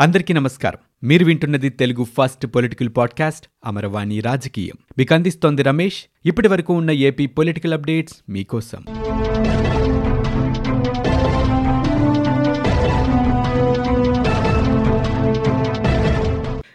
అందరికీ నమస్కారం. మీరు వింటున్నది Telugu first political podcast Amaravani రాజకీయం. మీకు అందిస్తోంది రమేష్. ఇప్పటి వరకు ఉన్న ఏపీ పొలిటికల్ అప్డేట్స్ మీకోసం.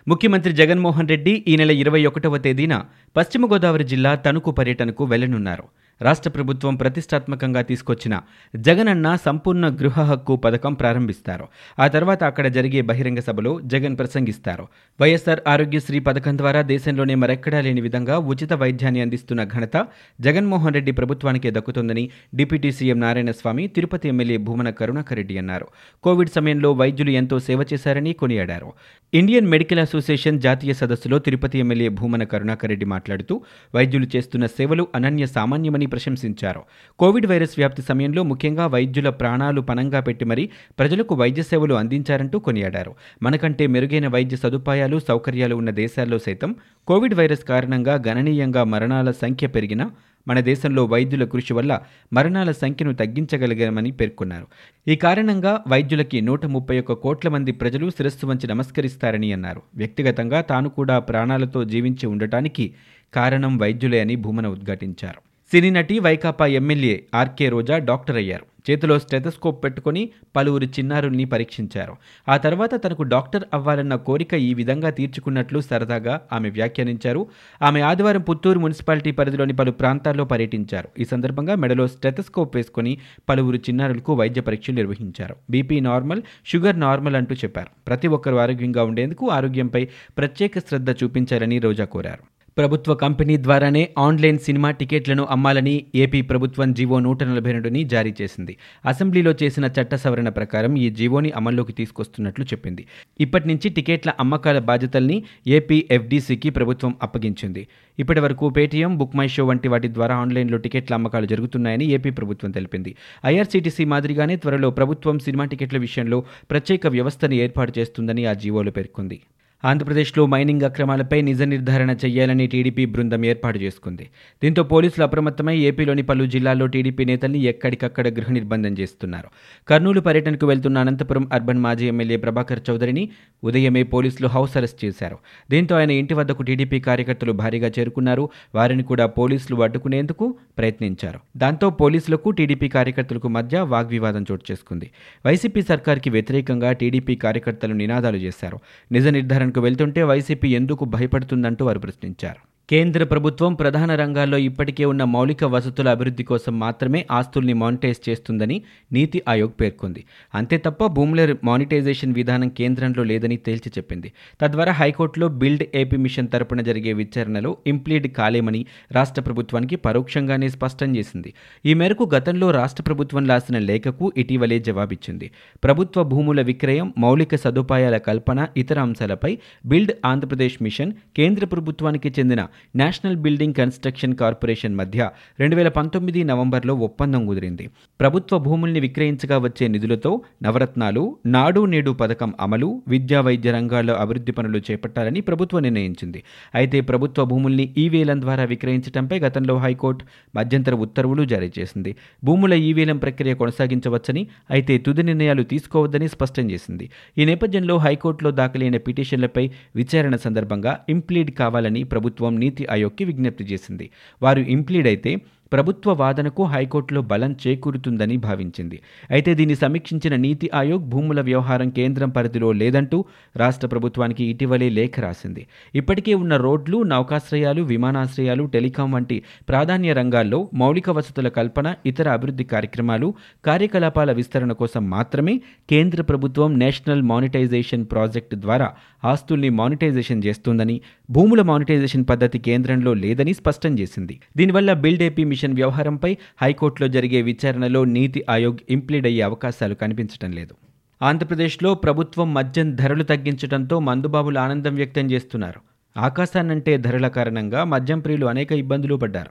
ముఖ్యమంత్రి జగన్మోహన్ రెడ్డి ఈ నెల ఇరవై ఒకటవ తేదీన పశ్చిమ గోదావరి జిల్లా తణుకు పర్యటనకు వెళ్ళనున్నారు. రాష్ట్ర ప్రభుత్వం ప్రతిష్టాత్మకంగా తీసుకొచ్చిన జగనన్న సంపూర్ణ గృహ హక్కు పథకం ప్రారంభిస్తారు. ఆ తర్వాత అక్కడ జరిగే బహిరంగ సభలో జగన్ ప్రసంగిస్తారు. వైఎస్ఆర్ ఆరోగ్యశ్రీ పథకం ద్వారా దేశంలోనే మరెక్కడా లేని విధంగా ఉచిత వైద్యాన్ని అందిస్తున్న ఘనత జగన్మోహన్ రెడ్డి ప్రభుత్వానికే దక్కుతుందని deputy CM Narayanaswamy Tirupati MLA Bhumana Karunakar Reddy అన్నారు. కోవిడ్ సమయంలో వైద్యులు ఎంతో సేవ చేశారని కొనియాడారు. ఇండియన్ మెడికల్ అసోసియేషన్ జాతీయ సదస్సులో తిరుపతి ఎమ్మెల్యే భూమన కరుణాకర్ రెడ్డి మాట్లాడుతూ వైద్యులు చేస్తున్న సేవలు అనన్య సామాన్యమని ప్రశంసించారు. కోవిడ్ వైరస్ వ్యాప్తి సమయంలో ముఖ్యంగా వైద్యుల ప్రాణాలు పనంగా పెట్టి మరీ ప్రజలకు వైద్య సేవలు అందించారంటూ కొనియాడారు. మనకంటే మెరుగైన వైద్య సదుపాయాలు సౌకర్యాలు ఉన్న దేశాల్లో సైతం కోవిడ్ వైరస్ కారణంగా గణనీయంగా మరణాల సంఖ్య పెరిగినా మన దేశంలో వైద్యుల కృషి వల్ల మరణాల సంఖ్యను తగ్గించగలిగామని పేర్కొన్నారు. ఈ కారణంగా వైద్యులకి నూట ముప్పై ఒక్క కోట్ల మంది ప్రజలు శిరస్సు వంచి నమస్కరిస్తారని అన్నారు. వ్యక్తిగతంగా తాను కూడా ప్రాణాలతో జీవించి ఉండటానికి కారణం వైద్యులే అని భూమన ఉద్ఘాటించారు. సినీ నటి Vaikapa MLA RK Roja doctor అయ్యారు. చేతిలో స్టెథస్కోప్ పెట్టుకుని పలువురు చిన్నారుల్ని పరీక్షించారు. ఆ తర్వాత తనకు డాక్టర్ అవ్వాలన్న కోరిక ఈ విధంగా తీర్చుకున్నట్లు సరదాగా ఆమె వ్యాఖ్యానించారు. ఆమె ఆదివారం పుత్తూరు మున్సిపాలిటీ పరిధిలోని పలు ప్రాంతాల్లో పర్యటించారు. ఈ సందర్భంగా మెడలో స్టెథస్కోప్ వేసుకుని పలువురు చిన్నారులకు వైద్య పరీక్షలు నిర్వహించారు. బీపీ నార్మల్ షుగర్ నార్మల్ అంటూ చెప్పారు. ప్రతి ఒక్కరూ ఆరోగ్యంగా ఉండేందుకు ఆరోగ్యంపై ప్రత్యేక శ్రద్ధ చూపించారని రోజా కోరారు. ప్రభుత్వ కంపెనీ ద్వారానే ఆన్లైన్ సినిమా టికెట్లను అమ్మాలని ఏపీ ప్రభుత్వం జీవో నూట నలభై రెండుని జారీ చేసింది. అసెంబ్లీలో చేసిన చట్ట సవరణ ప్రకారం ఈ జీవోని అమల్లోకి తీసుకొస్తున్నట్లు చెప్పింది. ఇప్పటి నుంచి టికెట్ల అమ్మకాల బాధ్యతల్ని ఏపీ ఎఫ్డీసీకి ప్రభుత్వం అప్పగించింది. ఇప్పటి వరకు పేటీఎం బుక్ మై షో వంటి వాటి ద్వారా ఆన్లైన్లో టికెట్ల అమ్మకాలు జరుగుతున్నాయని ఏపీ ప్రభుత్వం తెలిపింది. ఐఆర్సీటీసీ మాదిరిగానే త్వరలో ప్రభుత్వం సినిమా టికెట్ల విషయంలో ప్రత్యేక వ్యవస్థను ఏర్పాటు చేస్తుందని ఆ జీవోలో పేర్కొంది. ఆంధ్రప్రదేశ్లో మైనింగ్ అక్రమాలపై నిజ నిర్ధారణ చేయాలని టీడీపీ బృందం ఏర్పాటు చేసుకుంది. దీంతో పోలీసులు అప్రమత్తమై ఏపీలోని పలు జిల్లాల్లో టీడీపీ నేతల్ని ఎక్కడికక్కడ గృహ నిర్బంధం చేస్తున్నారు. కర్నూలు పర్యటనకు వెళ్తున్న అనంతపురం అర్బన్ మాజీ ఎమ్మెల్యే ప్రభాకర్ చౌదరిని ఉదయమే పోలీసులు హౌస్ అరెస్ట్ చేశారు. దీంతో ఆయన ఇంటి వద్దకు టీడీపీ కార్యకర్తలు భారీగా చేరుకున్నారు. వారిని కూడా పోలీసులు అడ్డుకునేందుకు ప్రయత్నించారు. దాంతో పోలీసులకు టీడీపీ కార్యకర్తలకు మధ్య వాగ్వివాదం చోటు చేసుకుంది. వైసీపీ సర్కార్కి వ్యతిరేకంగా టీడీపీ కార్యకర్తలు నినాదాలు చేశారు. నిజ నిర్ధారణ వెళ్తుంటే వైసీపీ ఎందుకు భయపడుతుందంటూ వారు ప్రశ్నించారు. కేంద్ర ప్రభుత్వం ప్రధాన రంగాల్లో ఇప్పటికే ఉన్న మౌలిక వసతుల అభివృద్ధి కోసం మాత్రమే ఆస్తుల్ని మానిటైజ్ చేస్తుందని నీతి ఆయోగ్ పేర్కొంది. అంతే తప్ప భూముల మానిటైజేషన్ విధానం కేంద్రంలో లేదని తేల్చి చెప్పింది. తద్వారా హైకోర్టులో బిల్డ్ ఏపీ మిషన్ తరపున జరిగే విచారణలో ఇంప్లీడ్ కాలేమని రాష్ట్ర ప్రభుత్వానికి పరోక్షంగానే స్పష్టం చేసింది. ఈ మేరకు గతంలో రాష్ట్ర ప్రభుత్వం రాసిన లేఖకు ఇటీవలే జవాబిచ్చింది. ప్రభుత్వ భూముల విక్రయం మౌలిక సదుపాయాల కల్పన ఇతర అంశాలపై బిల్డ్ ఆంధ్రప్రదేశ్ మిషన్ కేంద్ర ప్రభుత్వానికి చెందిన నేషనల్ బిల్డింగ్ కన్స్ట్రక్షన్ కార్పొరేషన్ మధ్య రెండు వేల పంతొమ్మిది నవంబర్లో ఒప్పందం కుదిరింది. ప్రభుత్వ భూముల్ని విక్రయించగా వచ్చే నిధులతో నవరత్నాలు నాడు నేడు పథకం అమలు విద్యా వైద్య రంగాల్లో అభివృద్ధి పనులు చేపట్టాలని ప్రభుత్వం నిర్ణయించింది. అయితే ప్రభుత్వ భూముల్ని ఈవేలం ద్వారా విక్రయించడంపై గతంలో హైకోర్టు మధ్యంతర ఉత్తర్వులు జారీ చేసింది. భూముల ఈవేలం ప్రక్రియ కొనసాగించవచ్చని అయితే తుది నిర్ణయాలు తీసుకోవద్దని స్పష్టం చేసింది. ఈ నేపథ్యంలో హైకోర్టులో దాఖలైన పిటిషన్లపై విచారణ సందర్భంగా ఇంప్లీడ్ కావాలని ప్రభుత్వం నీతి ఆయోగ్కి విజ్ఞప్తి చేసింది. వారు ఇంప్లీడ్ అయితే ప్రభుత్వ వాదనకు హైకోర్టులో బలం చేకూరుతుందని భావించింది. అయితే దీన్ని సమీక్షించిన నీతి ఆయోగ్ భూముల వ్యవహారం కేంద్రం పరిధిలో లేదంటూ రాష్ట్ర ప్రభుత్వానికి ఇటీవలే లేఖ రాసింది. ఇప్పటికే ఉన్న రోడ్లు నౌకాశ్రయాలు విమానాశ్రయాలు టెలికాం వంటి ప్రాధాన్య రంగాల్లో మౌలిక వసతుల కల్పన ఇతర అభివృద్ధి కార్యక్రమాలు కార్యకలాపాల విస్తరణ కోసం మాత్రమే కేంద్ర ప్రభుత్వం నేషనల్ మానిటైజేషన్ ప్రాజెక్టు ద్వారా ఆస్తుల్ని మానిటైజేషన్ చేస్తుందని భూముల మానిటైజేషన్ పద్ధతి కేంద్రంలో లేదని స్పష్టం చేసింది. దీనివల్ల బిల్డ్ ఏపీ మిషన్ వ్యవహారంపై హైకోర్టులో జరిగే విచారణలో నీతి ఆయోగ్ ఇంప్లీడ్ అయ్యే అవకాశాలు కనిపించడం లేదు. ఆంధ్రప్రదేశ్లో ప్రభుత్వం మద్యం ధరలు తగ్గించడంతో మందుబాబులు ఆనందం వ్యక్తం చేస్తున్నారు. ఆకాశాన్నంటే ధరల కారణంగా మద్యం ప్రియులు అనేక ఇబ్బందులు పడ్డారు.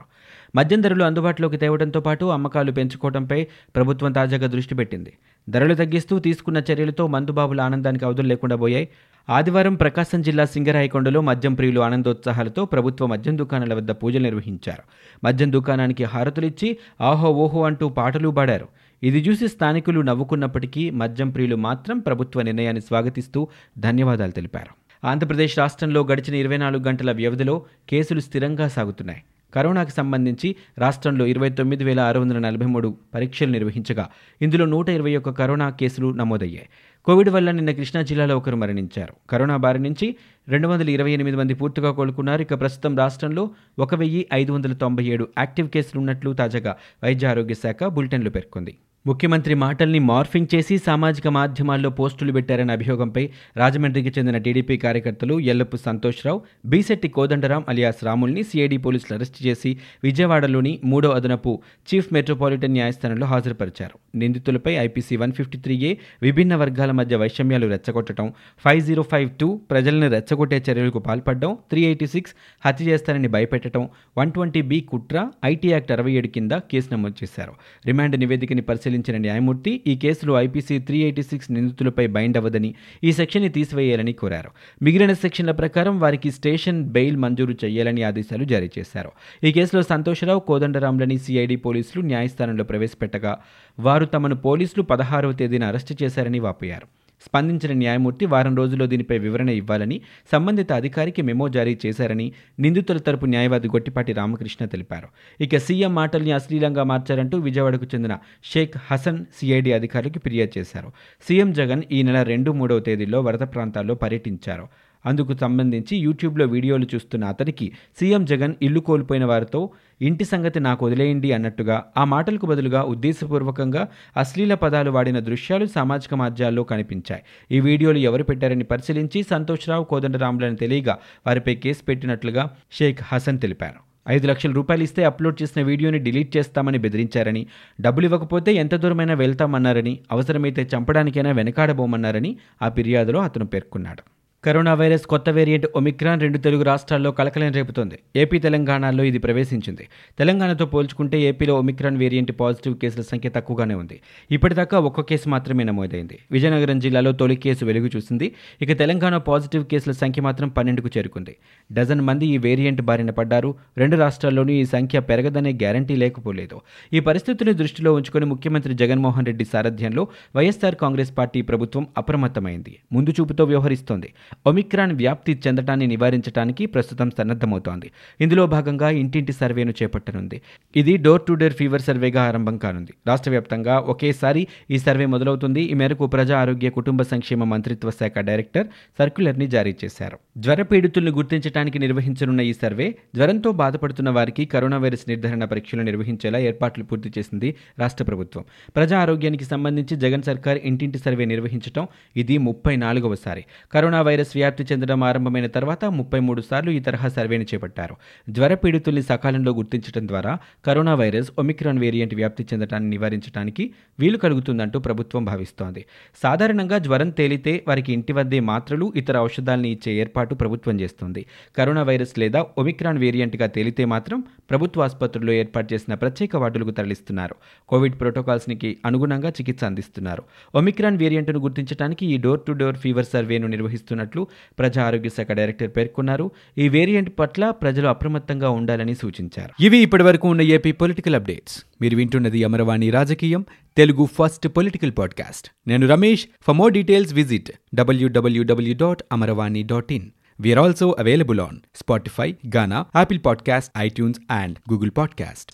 మద్యం ధరలు అందుబాటులోకి తేవడంతో పాటు అమ్మకాలు పెంచుకోవడంపై ప్రభుత్వం తాజాగా దృష్టి పెట్టింది. ధరలు తగ్గిస్తూ తీసుకున్న చర్యలతో మందుబాబుల ఆనందానికి అవధులు లేకుండా పోయాయి. ఆదివారం ప్రకాశం జిల్లా సింగరాయకొండలో మద్యం ప్రియులు ఆనందోత్సాహాలతో ప్రభుత్వ మద్యం దుకాణాల వద్ద పూజలు నిర్వహించారు. మద్యం దుకాణానికి హారతులిచ్చి ఆహో ఓహో అంటూ పాటలు పాడారు. ఇది చూసి స్థానికులు నవ్వుకున్నప్పటికీ మద్యం ప్రియులు మాత్రం ప్రభుత్వ నిర్ణయాన్ని స్వాగతిస్తూ ధన్యవాదాలు తెలిపారు. ఆంధ్రప్రదేశ్ రాష్ట్రంలో గడిచిన ఇరవై నాలుగు గంటల వ్యవధిలో కేసులు స్థిరంగా సాగుతున్నాయి. కరోనాకు సంబంధించి రాష్ట్రంలో ఇరవై తొమ్మిది వేల ఆరు వందల నలభై మూడు పరీక్షలు నిర్వహించగా ఇందులో నూట ఇరవై ఒక్క కరోనా కేసులు నమోదయ్యాయి. కోవిడ్ వల్ల నిన్న కృష్ణా జిల్లాలో ఒకరు మరణించారు. కరోనా బారి నుంచి రెండు వందల ఇరవై ఎనిమిది మంది పూర్తిగా కోలుకున్నారు. ఇక ప్రస్తుతం రాష్ట్రంలో ఒక వెయ్యి ఐదు వందల తొంభై ఏడు యాక్టివ్ కేసులు ఉన్నట్లు తాజాగా వైద్య ఆరోగ్య శాఖ బులెటిన్లో పేర్కొంది. ముఖ్యమంత్రి మాటల్ని మార్ఫింగ్ చేసి సామాజిక మాధ్యమాల్లో పోస్టులు పెట్టారనే అభియోగంపై రాజమండ్రికి చెందిన టీడీపీ కార్యకర్తలు ఎల్లప్పు సంతోష్రావు బీసెట్టి కోదండరాం అలియాస్ రాముల్ని సిఐడి పోలీసులు అరెస్టు చేసి విజయవాడలోని మూడో అదనపు చీఫ్ మెట్రోపాలిటన్ న్యాయస్థానంలో హాజరుపరిచారు. నిందితులపై IPC one fifty three A విభిన్న వర్గాల మధ్య వైషమ్యాలు రెచ్చగొట్టడం ఫైవ్ జీరో ఫైవ్ టూ ప్రజలను రెచ్చగొట్టే చర్యలకు పాల్పడడం త్రీ ఎయిటీ సిక్స్ హత్య చేస్తారని భయపెట్టడం వన్ ట్వంటీ బి కుట్ర ఐటీ యాక్ట్ అరవై ఏడు కింద కేసు నమోదు చేశారు. రిమాండ్ నివేదికని పరిశీలించిన న్యాయమూర్తి ఈ కేసులో ఐపీసీ త్రీ ఎయిటీ సిక్స్ నిందితులపై బైండ్ అవ్వదని ఈ సెక్షన్ని తీసివేయాలని కోరారు. మిగిలిన సెక్షన్ల ప్రకారం వారికి స్టేషన్ బెయిల్ మంజూరు చేయాలని ఆదేశాలు జారీ చేశారు. ఈ కేసులో సంతోషరావు కోదండరాంలని సిఐడి పోలీసులు న్యాయస్థానంలో ప్రవేశపెట్టగా వారు తమను పోలీసులు పదహారవ తేదీన అరెస్టు చేశారని వాపోయారు. స్పందించిన న్యాయమూర్తి వారం రోజుల్లో దీనిపై వివరణ ఇవ్వాలని సంబంధిత అధికారికి మెమో జారీ చేశారని నిందితుల తరపు న్యాయవాది గొట్టిపాటి రామకృష్ణ తెలిపారు. ఇక సీఎం మాటల్ని అశ్లీలంగా మార్చారంటూ విజయవాడకు చెందిన షేక్ హసన్ సిఐడి అధికారులకు ఫిర్యాదు చేశారు. సీఎం జగన్ ఈ నెల రెండు మూడవ తేదీల్లో వరద ప్రాంతాల్లో పర్యటించారు. అందుకు సంబంధించి యూట్యూబ్లో వీడియోలు చూస్తున్న అతనికి సీఎం జగన్ ఇల్లు కోల్పోయిన వారితో ఇంటి సంగతి నాకు వదిలేయండి అన్నట్టుగా ఆ మాటలకు బదులుగా ఉద్దేశపూర్వకంగా అశ్లీల పదాలు వాడిన దృశ్యాలు సామాజిక మాధ్యాల్లో కనిపించాయి. ఈ వీడియోలు ఎవరు పెట్టారని పరిశీలించి సంతోష్రావు కోదండరాములను తెలియగా వారిపై కేసు పెట్టినట్లుగా షేక్ హసన్ తెలిపారు. ఐదు లక్షల రూపాయలు ఇస్తే అప్లోడ్ చేసిన వీడియోని డిలీట్ చేస్తామని బెదిరించారని డబ్బులు ఇవ్వకపోతే ఎంత దూరమైనా వెళ్తామన్నారని అవసరమైతే చంపడానికైనా వెనకాడబోమన్నారని ఆ ఫిర్యాదులో అతను పేర్కొన్నాడు. కరోనా వైరస్ కొత్త వేరియంట్ ఒమిక్రాన్ రెండు తెలుగు రాష్ట్రాల్లో కలకలం రేపుతోంది. ఏపీ తెలంగాణలో ఇది ప్రవేశించింది. తెలంగాణతో పోల్చుకుంటే ఏపీలో ఒమిక్రాన్ వేరియంట్ పాజిటివ్ కేసుల సంఖ్య తక్కువగానే ఉంది. ఇప్పటిదాకా ఒక్క కేసు మాత్రమే నమోదైంది. విజయనగరం జిల్లాలో తొలి కేసు వెలుగు చూసింది. ఇక తెలంగాణ పాజిటివ్ కేసుల సంఖ్య మాత్రం పన్నెండుకు చేరుకుంది. డజన్ మంది ఈ వేరియంట్ బారిన పడ్డారు. రెండు రాష్ట్రాల్లోనూ ఈ సంఖ్య పెరగదనే గ్యారంటీ లేకపోలేదు. ఈ పరిస్థితిని దృష్టిలో ఉంచుకుని ముఖ్యమంత్రి జగన్మోహన్ రెడ్డి సారథ్యంలో వైఎస్ఆర్ కాంగ్రెస్ పార్టీ ప్రభుత్వం అప్రమత్తమైంది. ముందు చూపుతో వ్యవహరిస్తోంది. ఒమిక్రాన్ వ్యాప్తి చెందటాన్ని నివారించడానికి ప్రస్తుతం సన్నద్ధమవుతోంది. ఇందులో భాగంగా ఇంటింటి సర్వేను చేపట్టనుంది. ఇది డోర్ టు డోర్ ఫీవర్ సర్వేగా ఆరంభం కానుంది. రాష్ట్ర వ్యాప్తంగా ఒకేసారి ఈ సర్వే మొదలవుతుంది. ఈ మేరకు ప్రజా ఆరోగ్య కుటుంబ సంక్షేమ మంత్రిత్వ శాఖ డైరెక్టర్ సర్క్యులర్ని జారీ చేశారు. జ్వర పీడితుల్ని గుర్తించడానికి నిర్వహించనున్న ఈ సర్వే జ్వరంతో బాధపడుతున్న వారికి కరోనా వైరస్ నిర్ధారణ పరీక్షలు నిర్వహించేలా ఏర్పాట్లు పూర్తి చేసింది రాష్ట్ర ప్రభుత్వం. ప్రజా ఆరోగ్యానికి సంబంధించి జగన్ సర్కార్ ఇంటింటి సర్వే నిర్వహించడం ఇది ముప్పై నాలుగవసారి కరోనా వైరస్ వ్యాప్తి చెందడం ఆరంభమైన తర్వాత ముప్పై మూడు సార్లు ఈ తరహా సర్వేను చేపట్టారు. జ్వర పీడితుల్ని సకాలంలో గుర్తించడం ద్వారా కరోనా వైరస్ ఒమిక్రాన్ వేరియంట్ వ్యాప్తి చెందడాన్ని నివారించడానికి వీలు కలుగుతుందంటూ ప్రభుత్వం భావిస్తోంది. సాధారణంగా జ్వరం తేలితే వారికి ఇంటి వద్దే మాత్రలు ఇతర ఔషధాలను ఇచ్చే ఏర్పాటు ప్రభుత్వం చేస్తోంది. కరోనా వైరస్ లేదా ఒమిక్రాన్ వేరియంట్గా తేలితే మాత్రం ప్రభుత్వ ఆసుపత్రుల్లో ఏర్పాటు చేసిన ప్రత్యేక వార్డులకు తరలిస్తున్నారు. కోవిడ్ ప్రోటోకాల్స్కి అనుగుణంగా చికిత్స అందిస్తున్నారు. ఒమిక్రాన్ వేరియంట్ను గుర్తించడానికి ఈ డోర్ టు డోర్ ఫీవర్ సర్వేను నిర్వహిస్తున్నట్లు ప్రజా ఆరోగ్య శాఖ డైరెక్టర్ పేర్కొన్నారు. ఈ వేరియంట్ పట్ల ప్రజలు అప్రమత్తంగా ఉండాలని సూచించారు. ఇవి ఇప్పటివరకు ఉన్న ఏపీ పొలిటికల్ అప్డేట్స్. మీరు వింటున్నది అమరవాణి రాజకీయం తెలుగు ఫస్ట్ పొలిటికల్ పాడ్కాస్ట్. నేను Ramesh. For more details visit W W W dot Amaravani dot in We also available on Spotify Gaana Ghana, podcast iTunes and Google podcast